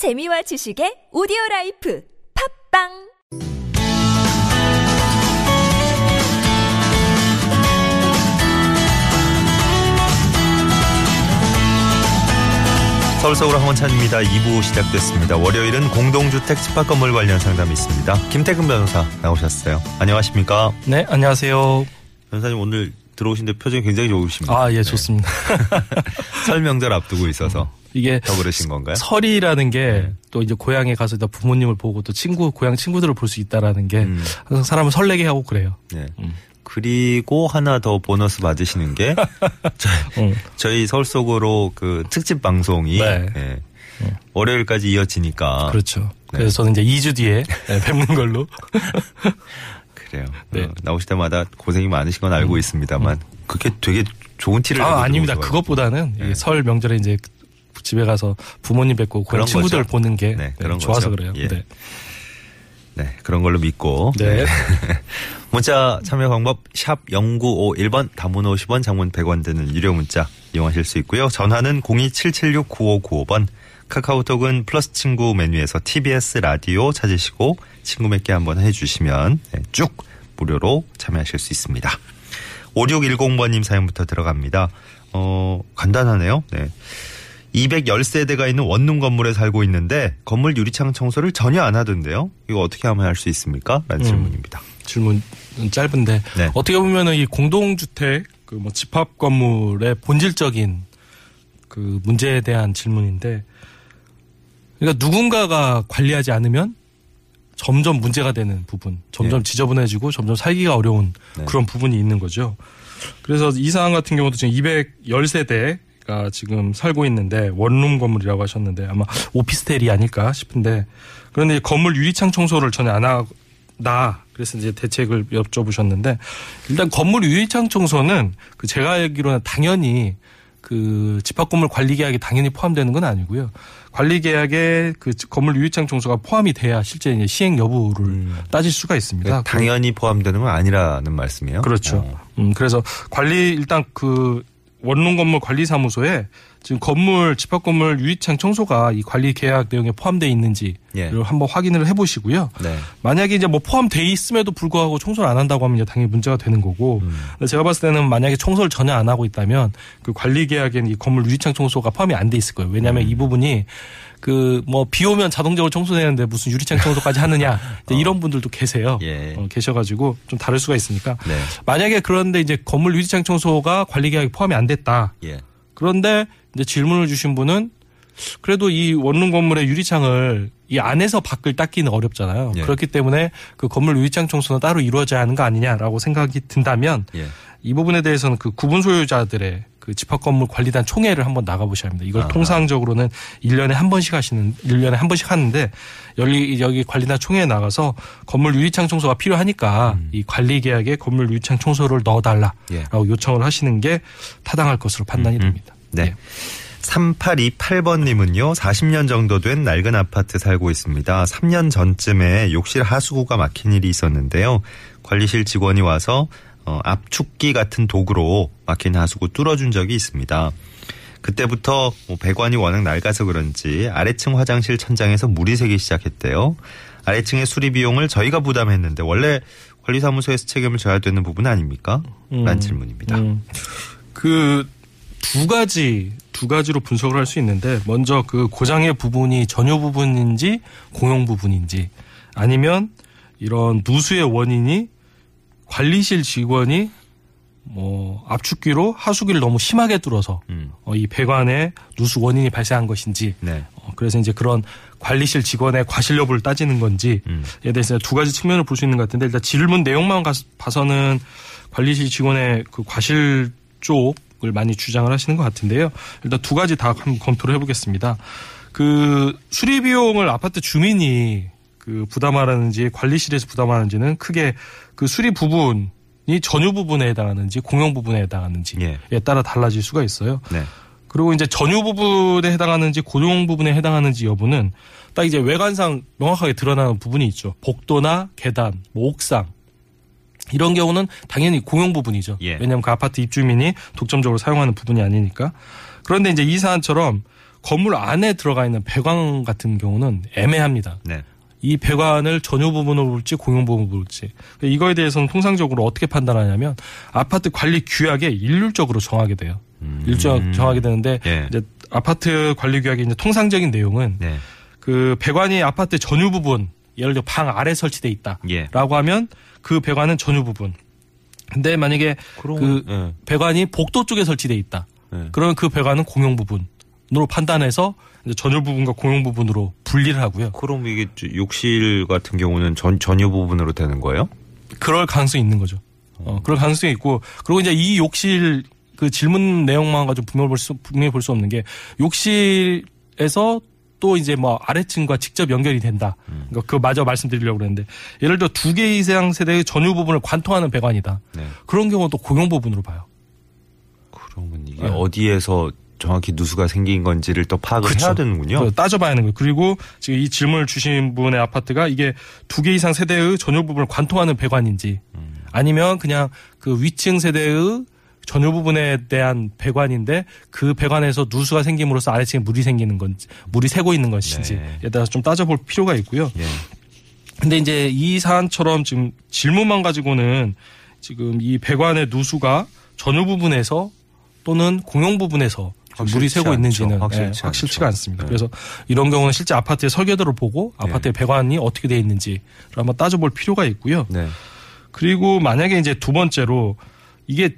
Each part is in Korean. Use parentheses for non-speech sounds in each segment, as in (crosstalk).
재미와 지식의 오디오 라이프 팟빵 서울 서울 황원찬입니다. 2부 시작됐습니다. 월요일은 공동주택 집합 건물 관련 상담이 있습니다. 김태근 변호사 나오셨어요. 안녕하십니까? 네, 안녕하세요. 변호사님 오늘 들어오신데 표정이 굉장히 좋으십니다. 아, 예, 좋습니다. (laughs) 설 명절 앞두고 있어서 이게 더 그러신 건가요? 설이라는 게 또 이제 고향에 가서 또 부모님을 보고 또 친구, 고향 친구들을 볼 수 있다라는 게 음. 항상 사람을 설레게 하고 그래요. 네. 음. 그리고 하나 더 보너스 받으시는 게 (laughs) 저희, 음. 저희 서울 속으로 그 특집 방송이 네. 예, 월요일까지 이어지니까 그렇죠. 네. 그래서 저는 이제 2주 뒤에 (laughs) 네, 뵙는 걸로. 그래요. (laughs) 네. 어, 나오실 때마다 고생이 많으신 건 알고 있습니다만 그게 되게 좋은 티를 아, 아닙니다. 그것보다는 네. 이설 명절에 이제 집에 가서 부모님 뵙고 그런 친구들 거죠. 보는 게 네, 네, 그런 좋아서 거죠. 그래요. 예. 네. 네, 그런 걸로 믿고. 네. (laughs) 문자 참여 방법 샵 0951번 단문 50원 장문 100원 드는 유료 문자 이용하실 수 있고요. 전화는 027769595번 카카오톡은 플러스 친구 메뉴에서 TBS 라디오 찾으시고 친구 맺기 한번 해주시면 네, 쭉 무료로 참여하실 수 있습니다. 5610번님 사연부터 들어갑니다. 어, 간단하네요. 네. 210세대가 있는 원룸 건물에 살고 있는데 건물 유리창 청소를 전혀 안 하던데요. 이거 어떻게 하면 할 수 있습니까? 라는 음. 질문입니다. 질문은 짧은데 네. 어떻게 보면은 이 공동주택 그 뭐 집합 건물의 본질적인 그 문제에 대한 질문인데 그러니까 누군가가 관리하지 않으면 점점 문제가 되는 부분, 점점 네. 지저분해지고 점점 살기가 어려운 네. 그런 부분이 있는 거죠. 그래서 이 상황 같은 경우도 지금 210세대 가 지금 살고 있는데 원룸 건물이라고 하셨는데 아마 오피스텔이 아닐까 싶은데 그런데 이 건물 유리창 청소를 전혀 안 하다. 그래서 이제 대책을 여쭤보셨는데 일단 건물 유리창 청소는 그 제가 알기로는 당연히 그 집합 건물 관리 계약에 당연히 포함되는 건 아니고요. 관리 계약에 그 건물 유리창 청소가 포함이 돼야 실제 이제 시행 여부를 음. 따질 수가 있습니다. 당연히 포함되는 건 아니라는 말씀이에요. 그렇죠. 어. 음, 그래서 관리 일단 그 원룸 건물 관리사무소에 지금 건물 집합 건물 유리창 청소가 이 관리 계약 내용에 포함되어 있는지를 예. 한번 확인을 해보시고요. 네. 만약에 이제 뭐 포함돼 있음에도 불구하고 청소를 안 한다고 하면 이제 당연히 문제가 되는 거고 음. 제가 봤을 때는 만약에 청소를 전혀 안 하고 있다면 그 관리 계약에는 이 건물 유리창 청소가 포함이 안 돼 있을 거예요. 왜냐하면 음. 이 부분이 그뭐비 오면 자동적으로 청소되는데 무슨 유리창 청소까지 하느냐 (laughs) 이제 이런 분들도 계세요. 어. 예. 어, 계셔가지고 좀 다를 수가 있으니까 네. 만약에 그런데 이제 건물 유리창 청소가 관리 계약에 포함이 안 됐다. 예. 그런데 이제 질문을 주신 분은 그래도 이 원룸 건물의 유리창을 이 안에서 밖을 닦기는 어렵잖아요. 예. 그렇기 때문에 그 건물 유리창 청소는 따로 이루어져야 하는 거 아니냐라고 생각이 든다면 예. 이 부분에 대해서는 그 구분 소유자들의 그 집합 건물 관리단 총회를 한번 나가 보셔야 합니다. 이걸 아하. 통상적으로는 1년에 한 번씩 하시는 1년에 한 번씩 하는데 여기 여기 관리단 총회에 나가서 건물 유리창 청소가 필요하니까 이 관리 계약에 건물 유리창 청소를 넣어 달라라고 예. 요청을 하시는 게 타당할 것으로 판단이 음, 음. 됩니다. 네. 예. 3828번님은요, 40년 정도 된 낡은 아파트 살고 있습니다. 3년 전쯤에 욕실 하수구가 막힌 일이 있었는데요. 관리실 직원이 와서 어, 압축기 같은 도구로 막힌 하수구 뚫어준 적이 있습니다. 그때부터 뭐 배관이 워낙 낡아서 그런지 아래층 화장실 천장에서 물이 새기 시작했대요. 아래층의 수리 비용을 저희가 부담했는데 원래 관리사무소에서 책임을 져야 되는 부분 아닙니까? 라는 음. 질문입니다. 그 두 가지 두 가지로 분석을 할 수 있는데 먼저 그 고장의 부분이 전유 부분인지 공용 부분인지 아니면 이런 누수의 원인이 관리실 직원이 뭐 압축기로 하수기를 너무 심하게 뚫어서 음. 어, 이 배관에 누수 원인이 발생한 것인지 네. 어, 그래서 이제 그런 관리실 직원의 과실 여부를 따지는 건지에 음. 대해서 두 가지 측면을 볼 수 있는 것 같은데 일단 질문 내용만 가- 봐서는 관리실 직원의 그 과실 쪽 을 많이 주장을 하시는 것 같은데요. 일단 두 가지 다 한번 검토를 해보겠습니다. 그 수리 비용을 아파트 주민이 그 부담하라는지 관리실에서 부담하는지는 크게 그 수리 부분이 전유 부분에 해당하는지 공용 부분에 해당하는지에 예. 따라 달라질 수가 있어요. 네. 그리고 이제 전유 부분에 해당하는지 고용 부분에 해당하는지 여부는 딱 이제 외관상 명확하게 드러나는 부분이 있죠. 복도나 계단, 뭐 옥상 이런 경우는 당연히 공용 부분이죠. 예. 왜냐하면 그 아파트 입주민이 독점적으로 사용하는 부분이 아니니까. 그런데 이제 이 사안처럼 건물 안에 들어가 있는 배관 같은 경우는 애매합니다. 네. 이 배관을 전유 부분으로 볼지 공용 부분으로 볼지 이거에 대해서는 통상적으로 어떻게 판단하냐면 아파트 관리 규약에 일률적으로 정하게 돼요. 일정 정하게 되는데 예. 이제 아파트 관리 규약의 이제 통상적인 내용은 네. 그 배관이 아파트 전유 부분 예를 들어 방 아래 설치돼 있다라고 예. 하면 그 배관은 전유 부분. 근데 만약에 그 예. 배관이 복도 쪽에 설치돼 있다. 네. 그러면 그 배관은 공용 부분으로 판단해서 전유 부분과 공용 부분으로 분리를 하고요. 그럼 이게 욕실 같은 경우는 전 전유 부분으로 되는 거예요? 그럴 가능성이 있는 거죠. 어, 그럴 가능성이 있고 그리고 이제 이 욕실 그 질문 내용만 가지고 분명히 볼 수, 분명히 볼 수 없는 게 욕실에서 또 이제 뭐 아래층과 직접 연결이 된다. 그러니까 그거 마저 말씀드리려고 그랬는데 예를 들어 두 개 이상 세대의 전유 부분을 관통하는 배관이다. 네. 그런 경우는 또 공용 부분으로 봐요. 그러면 이게 네. 어디에서 정확히 누수가 생긴 건지를 또 파악을 해야 되는군요. 따져봐야 하는 거예요. 그리고 지금 이 질문을 주신 분의 아파트가 이게 두 개 이상 세대의 전유 부분을 관통하는 배관인지 아니면 그냥 그 위층 세대의 전유 부분에 대한 배관인데 그 배관에서 누수가 생김으로써 아래층에 물이 생기는 건지 물이 새고 있는 것인지에 네. 따라서 좀 따져볼 필요가 있고요. 예. 근데 이제 이 사안처럼 지금 질문만 가지고는 지금 이 배관의 누수가 전유 부분에서 또는 공용 부분에서 좀 물이 새고 있는지는 않죠. 확실치 예, 확실치가. 않습니다. 네. 그래서 이런 경우는 실제 아파트의 설계도를 보고 아파트의 배관이 어떻게 돼 있는지를 한번 따져볼 필요가 있고요. 네. 그리고 만약에 이제 두 번째로 이게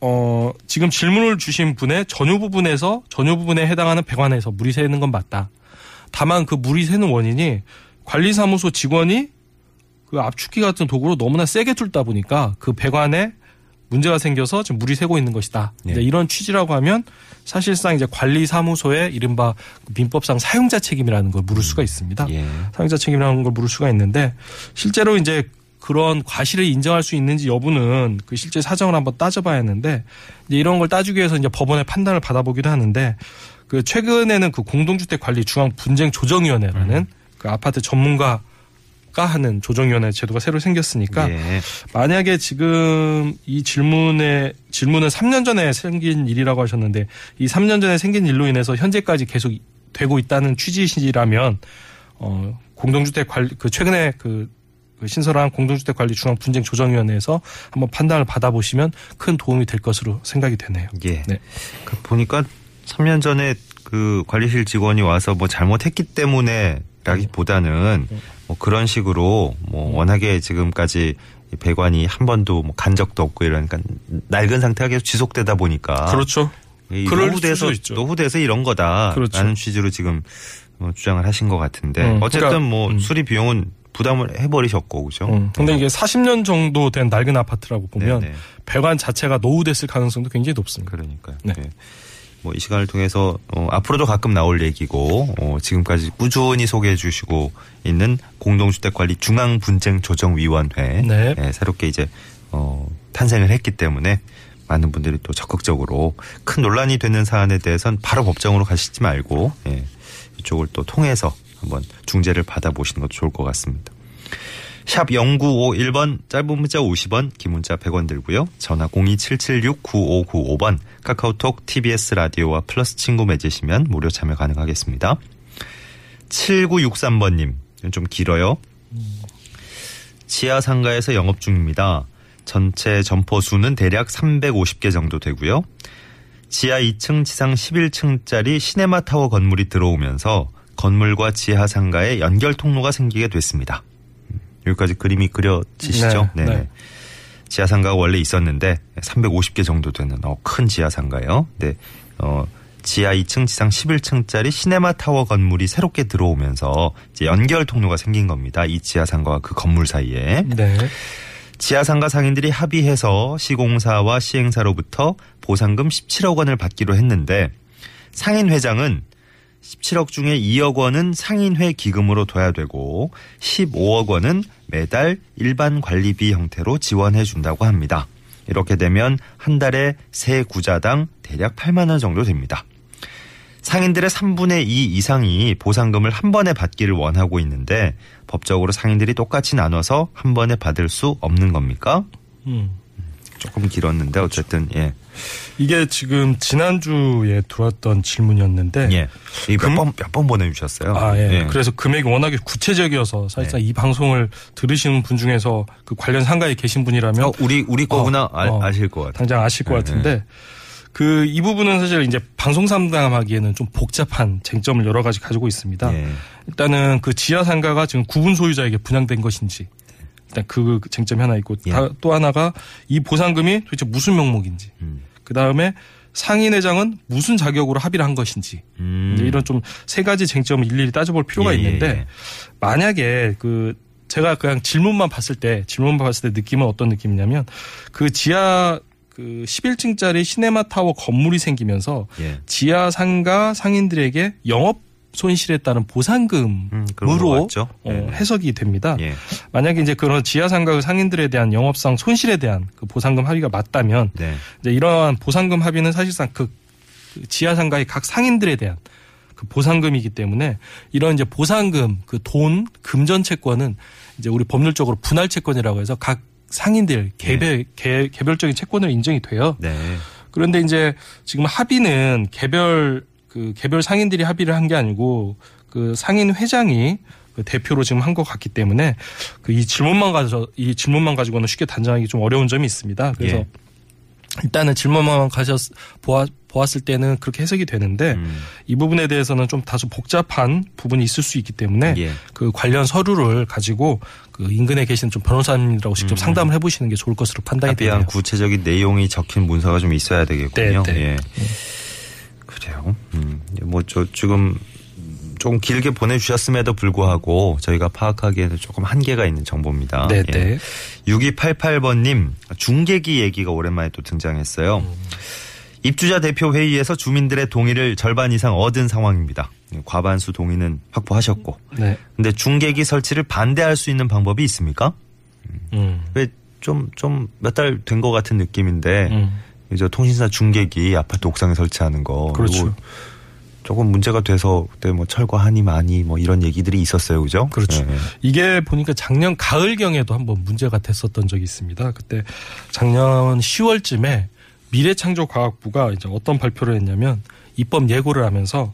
어 지금 질문을 주신 분의 전유 부분에서 전유 부분에 해당하는 배관에서 물이 새는 건 맞다. 다만 그 물이 새는 원인이 관리사무소 직원이 그 압축기 같은 도구로 너무나 세게 뚫다 보니까 그 배관에 문제가 생겨서 지금 물이 새고 있는 것이다. 네. 이런 취지라고 하면 사실상 이제 관리사무소의 이른바 그 민법상 사용자 책임이라는 걸 물을 수가 있습니다. 예. 사용자 책임이라는 걸 물을 수가 있는데 실제로 이제 그런 과실을 인정할 수 있는지 여부는 그 실제 사정을 한번 따져봐야 했는데 이제 이런 걸 따지기 위해서 이제 법원의 판단을 받아보기도 하는데 그 최근에는 그 공동주택 관리 중앙 분쟁 조정위원회라는 그 아파트 전문가 가 하는 조정위원회 제도가 새로 생겼으니까 예. 만약에 지금 이 질문에 질문은 3년 전에 생긴 일이라고 하셨는데 이 3년 전에 생긴 일로 인해서 현재까지 계속 되고 있다는 취지이시라면 어 공동주택 관리 그 최근에 그, 그 신설한 공동주택 관리 중앙 분쟁 조정위원회에서 한번 판단을 받아보시면 큰 도움이 될 것으로 생각이 되네요. 예. 네. 그 보니까 3년 전에 그 관리실 직원이 와서 뭐 잘못했기 때문에 라기보다는 뭐 그런 식으로 뭐 워낙에 지금까지 이 배관이 한 번도 뭐 간 적도 없고 이러니까 낡은 상태가 계속 지속되다 보니까 그렇죠. 노후돼서. 노후돼서 이런 거다라는 그렇죠. 취지로 지금 어, 주장을 하신 것 같은데 음, 어쨌든 그러니까, 뭐 음. 수리 비용은 부담을 해버리셨고 그죠? 음, 근데 이게 40년 정도 된 낡은 아파트라고 보면 네네. 배관 자체가 노후됐을 가능성도 굉장히 높습니다. 그러니까요. 네. 네. 뭐이 시간을 통해서 어, 앞으로도 가끔 나올 얘기고 어, 지금까지 꾸준히 소개해 주시고 있는 공동주택관리 중앙분쟁조정위원회 네. 예, 새롭게 이제 어, 탄생을 했기 때문에 많은 분들이 또 적극적으로 큰 논란이 되는 사안에 대해서는 바로 법정으로 가시지 말고 예, 이쪽을 또 통해서 한번 중재를 받아보시는 것도 좋을 것 같습니다. 샵 0951번 짧은 문자 50원 긴 문자 100원 들고요. 전화 02776-9595번 카카오톡 TBS 라디오와 플러스 친구 맺으시면 무료 참여 가능하겠습니다. 7963번님 좀 길어요. 지하 상가에서 영업 중입니다. 전체 점포 수는 대략 350개 정도 되고요. 지하 2층, 지상 11층짜리 시네마 타워 건물이 들어오면서 건물과 지하 상가에 연결 통로가 생기게 됐습니다. 음, 여기까지 그림이 그려지시죠? 네, 네. 지하 상가가 원래 있었는데 350개 정도 되는 어, 큰 지하 상가예요. 네. 어, 지하 2층, 지상 11층짜리 시네마 타워 건물이 새롭게 들어오면서 이제 연결 통로가 생긴 겁니다. 이 지하 상가와 그 건물 사이에. 네. 지하상가 상인들이 합의해서 시공사와 시행사로부터 보상금 17억 원을 받기로 했는데 상인 회장은 17억 중에 2억 원은 상인회 기금으로 둬야 되고 15억 원은 매달 일반 관리비 형태로 지원해 준다고 합니다. 이렇게 되면 한 달에 세 구자당 대략 8만 원 정도 됩니다. 상인들의 3분의 2 이상이 보상금을 한 번에 받기를 원하고 있는데 법적으로 상인들이 똑같이 나눠서 한 번에 받을 수 없는 겁니까? 음. 조금 길었는데 어쨌든 예. 이게 지금 지난주에 들어왔던 질문이었는데 예. 이몇 금- 번, 몇 번 보내주셨어요. 아, 예. 그래서 금액이 워낙에 구체적이어서 사실상 네. 이 방송을 들으시는 분 중에서 그 관련 상가에 계신 분이라면 어, 우리, 우리 거구나 어, 알, 어. 아실 것 같아요. 당장 아실 것 네, 같은데 그 이 부분은 사실 이제 방송 상담하기에는 좀 복잡한 쟁점을 여러 가지 가지고 있습니다. 예. 일단은 그 지하 상가가 지금 구분 소유자에게 분양된 것인지 일단 그 쟁점이 하나 있고 예. 다- 또 하나가 이 보상금이 도대체 무슨 명목인지 음. 그 다음에 상인회장은 무슨 자격으로 합의를 한 것인지 음. 이런 좀 세 가지 쟁점을 일일이 따져볼 필요가 예, 예, 있는데 예. 만약에 그 제가 그냥 질문만 봤을 때 질문만 봤을 때 느낌은 어떤 느낌이냐면 그 지하 그 11층짜리 시네마 타워 건물이 생기면서 예. 지하 상가 상인들에게 영업 손실에 따른 음, 보상금으로 같죠. 어, 예. 해석이 됩니다. 예. 만약에 이제 그런 지하 상가 상인들에 대한 영업상 손실에 대한 그 보상금 합의가 맞다면 네. 이제 이러한 보상금 합의는 사실상 그, 그 지하 상가의 각 상인들에 대한 그 보상금이기 때문에 이런 이제 보상금 그 돈 금전 채권은 이제 우리 법률적으로 분할 채권이라고 해서 각 상인들 개별 개, 개별적인 채권으로 인정이 돼요. 네. 그런데 이제 지금 합의는 개별 그 개별 상인들이 합의를 한 게 아니고 그 상인 회장이 그 대표로 지금 한 것 같기 때문에 그 이 질문만 가져 이 질문만 가지고는 쉽게 단정하기 좀 어려운 점이 있습니다. 그래서 예. 일단은 질문만 가셨 보아, 보았을 때는 그렇게 해석이 되는데 음. 이 부분에 대해서는 좀 다소 복잡한 부분이 있을 수 있기 때문에 예. 그 관련 서류를 가지고 그 인근에 계신 좀 변호사님이라고 직접 상담을 해보시는 게 좋을 것으로 판단이 음. 되네요. 구체적인 내용이 적힌 문서가 좀 있어야 되겠군요. 네, 네. 예. 그래요. 음. 뭐저 지금 조금 길게 보내주셨음에도 불구하고 저희가 파악하기에는 조금 한계가 있는 정보입니다. 네, 예. 네. 6288번님 중계기 얘기가 오랜만에 또 등장했어요. 입주자 대표 회의에서 주민들의 동의를 절반 이상 얻은 상황입니다. 과반수 동의는 확보하셨고, 네. 근데 중계기 설치를 반대할 수 있는 방법이 있습니까? 음. 왜좀 좀 몇 달 된 것 같은 느낌인데 음. 이제 통신사 중계기 아파트 옥상에 설치하는 거 그렇죠. 이거 조금 문제가 돼서 그때 뭐 철거하니 많이 뭐 이런 얘기들이 있었어요, 그죠? 그렇죠. 예, 예. 이게 보니까 작년 가을경에도 한번 문제가 됐었던 적이 있습니다. 그때 작년 10월쯤에 미래창조과학부가 이제 어떤 발표를 했냐면 입법 예고를 하면서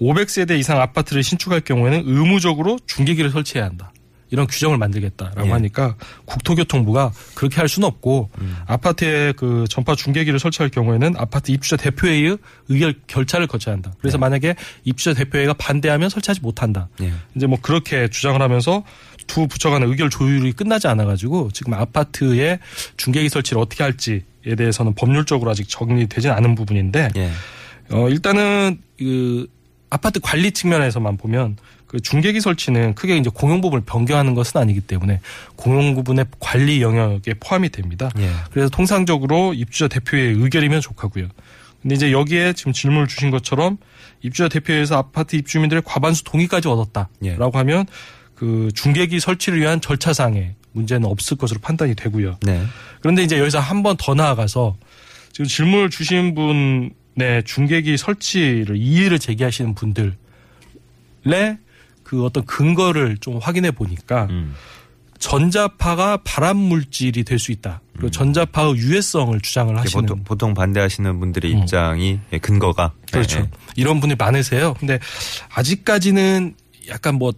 500세대 이상 아파트를 신축할 경우에는 의무적으로 중계기를 설치해야 한다. 이런 규정을 만들겠다라고 예. 하니까 국토교통부가 그렇게 할 수는 없고 아파트에 그 전파 중계기를 설치할 경우에는 아파트 입주자 대표회의 의결 결차를 거쳐야 한다. 그래서 만약에 입주자 대표회의가 반대하면 설치하지 못한다. 예. 이제 뭐 그렇게 주장을 하면서 두 부처 간의 의결 조율이 끝나지 않아 가지고 지금 아파트에 중계기 설치를 어떻게 할지에 대해서는 법률적으로 아직 정리되진 않은 부분인데 예. 어 일단은 그 아파트 관리 측면에서만 보면 그 중계기 설치는 크게 이제 공용 부분을 변경하는 것은 아니기 때문에 공용 부분의 관리 영역에 포함이 됩니다. 예. 그래서 통상적으로 입주자 대표의 의결이면 좋하고요. 근데 이제 여기에 지금 질문을 주신 것처럼 입주자 대표회에서 아파트 입주민들의 과반수 동의까지 얻었다라고 예. 하면 그 중계기 설치를 위한 절차상의 문제는 없을 것으로 판단이 되고요. 네. 그런데 이제 여기서 한 번 더 나아가서 지금 질문을 주신 분 의 중계기 설치를 이의를 제기하시는 분들의 그 어떤 근거를 좀 확인해 보니까 음. 전자파가 발암 물질이 될 수 있다. 그리고 전자파의 유해성을 주장을 하시는 보통, 보통 반대하시는 분들의 음. 입장이 예, 근거가 그렇죠. 예, 예. 이런 분이 많으세요. 근데 아직까지는 약간 뭐,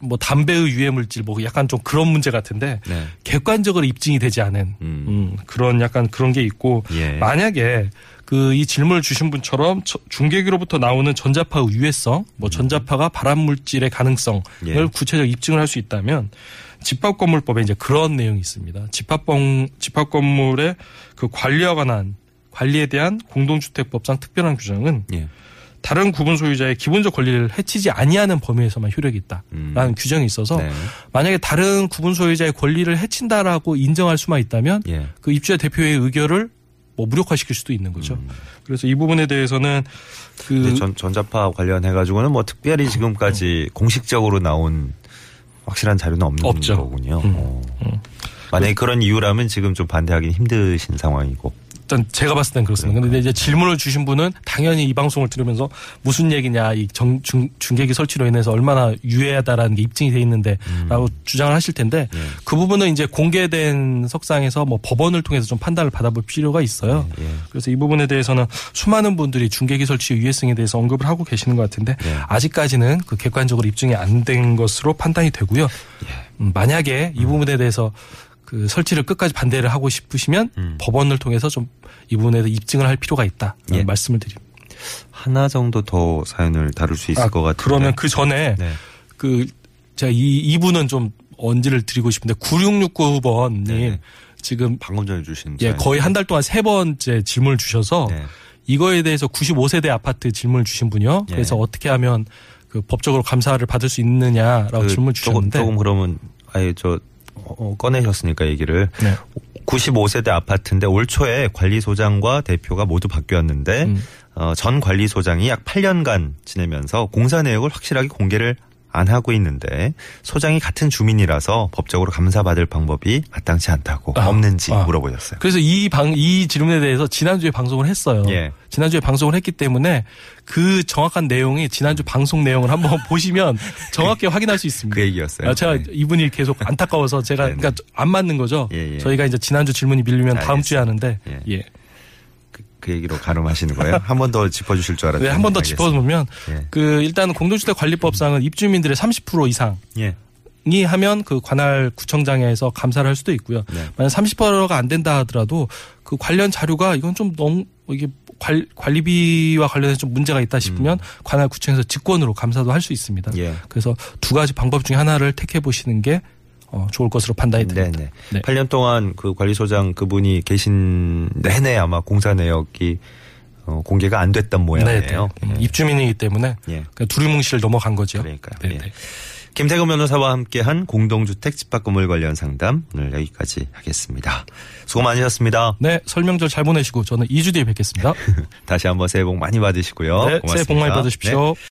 뭐 담배의 유해 물질 뭐 약간 좀 그런 문제 같은데 네. 객관적으로 입증이 되지 않은 음. 음, 그런 약간 그런 게 있고 예. 만약에 그 이 질문을 주신 분처럼 저- 중계기로부터 나오는 전자파의 유해성, 뭐 전자파가 발암 물질의 가능성을 음. 예. 구체적 입증을 할 수 있다면 집합 건물법에 이제 그런 내용이 있습니다. 집합건 집합 건물의 그 관리와 관한 관리에 대한 공동주택법상 특별한 규정은 예. 다른 구분 소유자의 기본적 권리를 해치지 아니하는 범위에서만 효력이 있다라는 음. 규정이 있어서 네. 만약에 다른 구분 소유자의 권리를 해친다라고 인정할 수만 있다면 예. 그 입주자 대표의 의결을 뭐 무력화시킬 수도 있는 거죠. 그래서 이 부분에 대해서는 그 전, 전자파 관련해 가지고는 뭐 특별히 지금까지 공식적으로 나온 확실한 자료는 없는 없죠. 거군요. 음. 어. 만약에 그런 이유라면 지금 좀 반대하기 힘드신 상황이고. 일단 제가 봤을 땐 그렇습니다. 근데 이제 질문을 주신 분은 당연히 이 방송을 들으면서 무슨 얘기냐, 이 정, 중, 중계기 설치로 인해서 얼마나 유해하다라는 게 입증이 돼 있는데라고 주장을 하실 텐데 예. 그 부분은 이제 공개된 석상에서 뭐 법원을 통해서 좀 판단을 받아볼 필요가 있어요. 예. 그래서 이 부분에 대해서는 수많은 분들이 중계기 설치의 유해성에 대해서 언급을 하고 계시는 것 같은데 예. 아직까지는 그 객관적으로 입증이 안 된 것으로 판단이 되고요. 예. 음, 만약에 이 부분에 대해서 그 설치를 끝까지 반대를 하고 싶으시면 음. 법원을 통해서 좀 이 부분에 대해서 입증을 할 필요가 있다. 예. 말씀을 드립니다. 하나 정도 더 사연을 다룰 수 있을 아, 것 같은데. 그러면 그 전에 네. 그 제가 이 이분은 좀 언지를 드리고 싶은데 9669번님 네네. 지금 방금 전에 주신 예. 거의 한 달 동안 세 번째 질문을 주셔서 네. 이거에 대해서 95세대 아파트 질문을 주신 분이요. 예. 그래서 어떻게 하면 그 법적으로 감사를 받을 수 있느냐라고 그 질문 조금, 주셨는데 조금 그러면 아예 저 어, 꺼내셨으니까 얘기를 네. 95세대 아파트인데 올 초에 관리소장과 대표가 모두 바뀌었는데 음. 어, 전 관리소장이 약 8년간 지내면서 공사 내역을 확실하게 공개를 안 하고 있는데 소장이 같은 주민이라서 법적으로 감사받을 방법이 마땅치 않다고 아, 없는지 아. 물어보셨어요. 그래서 이 방, 이 질문에 대해서 지난주에 방송을 했어요. 예. 지난주에 방송을 했기 때문에 그 정확한 내용이 지난주 방송 내용을 한번 (laughs) 보시면 정확히 확인할 수 있습니다. 그 얘기였어요. 아, 제가 네. 이분이 계속 안타까워서 제가 네네. (laughs) 그러니까 안 맞는 거죠. 예, 예. 저희가 이제 지난주 질문이 밀리면 다음 주에 하는데 예. 예. 그, 그 얘기로 가름하시는 거예요? 한 번 더 짚어주실 줄 알았더니 네, 한 번 더. 짚어보면 예. 그 일단 공동주택 관리법상은 입주민들의 30% 이상 예. 이 하면 그 관할 구청장에서 감사를 할 수도 있고요. 네. 만약 30%가 안 된다 하더라도 그 관련 자료가 이건 좀 너무 이게 관, 관리비와 관련해서 좀 문제가 있다 싶으면 관할 구청에서 직권으로 감사도 할 수 있습니다. 음. 예. 그래서 두 가지 방법 중에 하나를 택해 보시는 게 어, 좋을 것으로 판단이 됩니다. 네네. 네. 8년 동안 그 관리소장 그분이 계신 내내 아마 공사 내역이 어, 공개가 안 됐던 네, 모양이에요. 네. 음, 예. 입주민이기 때문에 예. 그냥 두리뭉실 넘어간 거죠. 그러니까요. 네, 예. 네. 김태근 변호사와 함께한 공동주택 집합 건물 관련 상담 오늘 여기까지 하겠습니다. 수고 많으셨습니다. 네, 설명절 잘 보내시고 저는 2주 뒤에 뵙겠습니다. (laughs) 다시 한번 새해 복 많이 받으시고요. 네, 새해 복 많이 고맙습니다. 받으십시오. 네.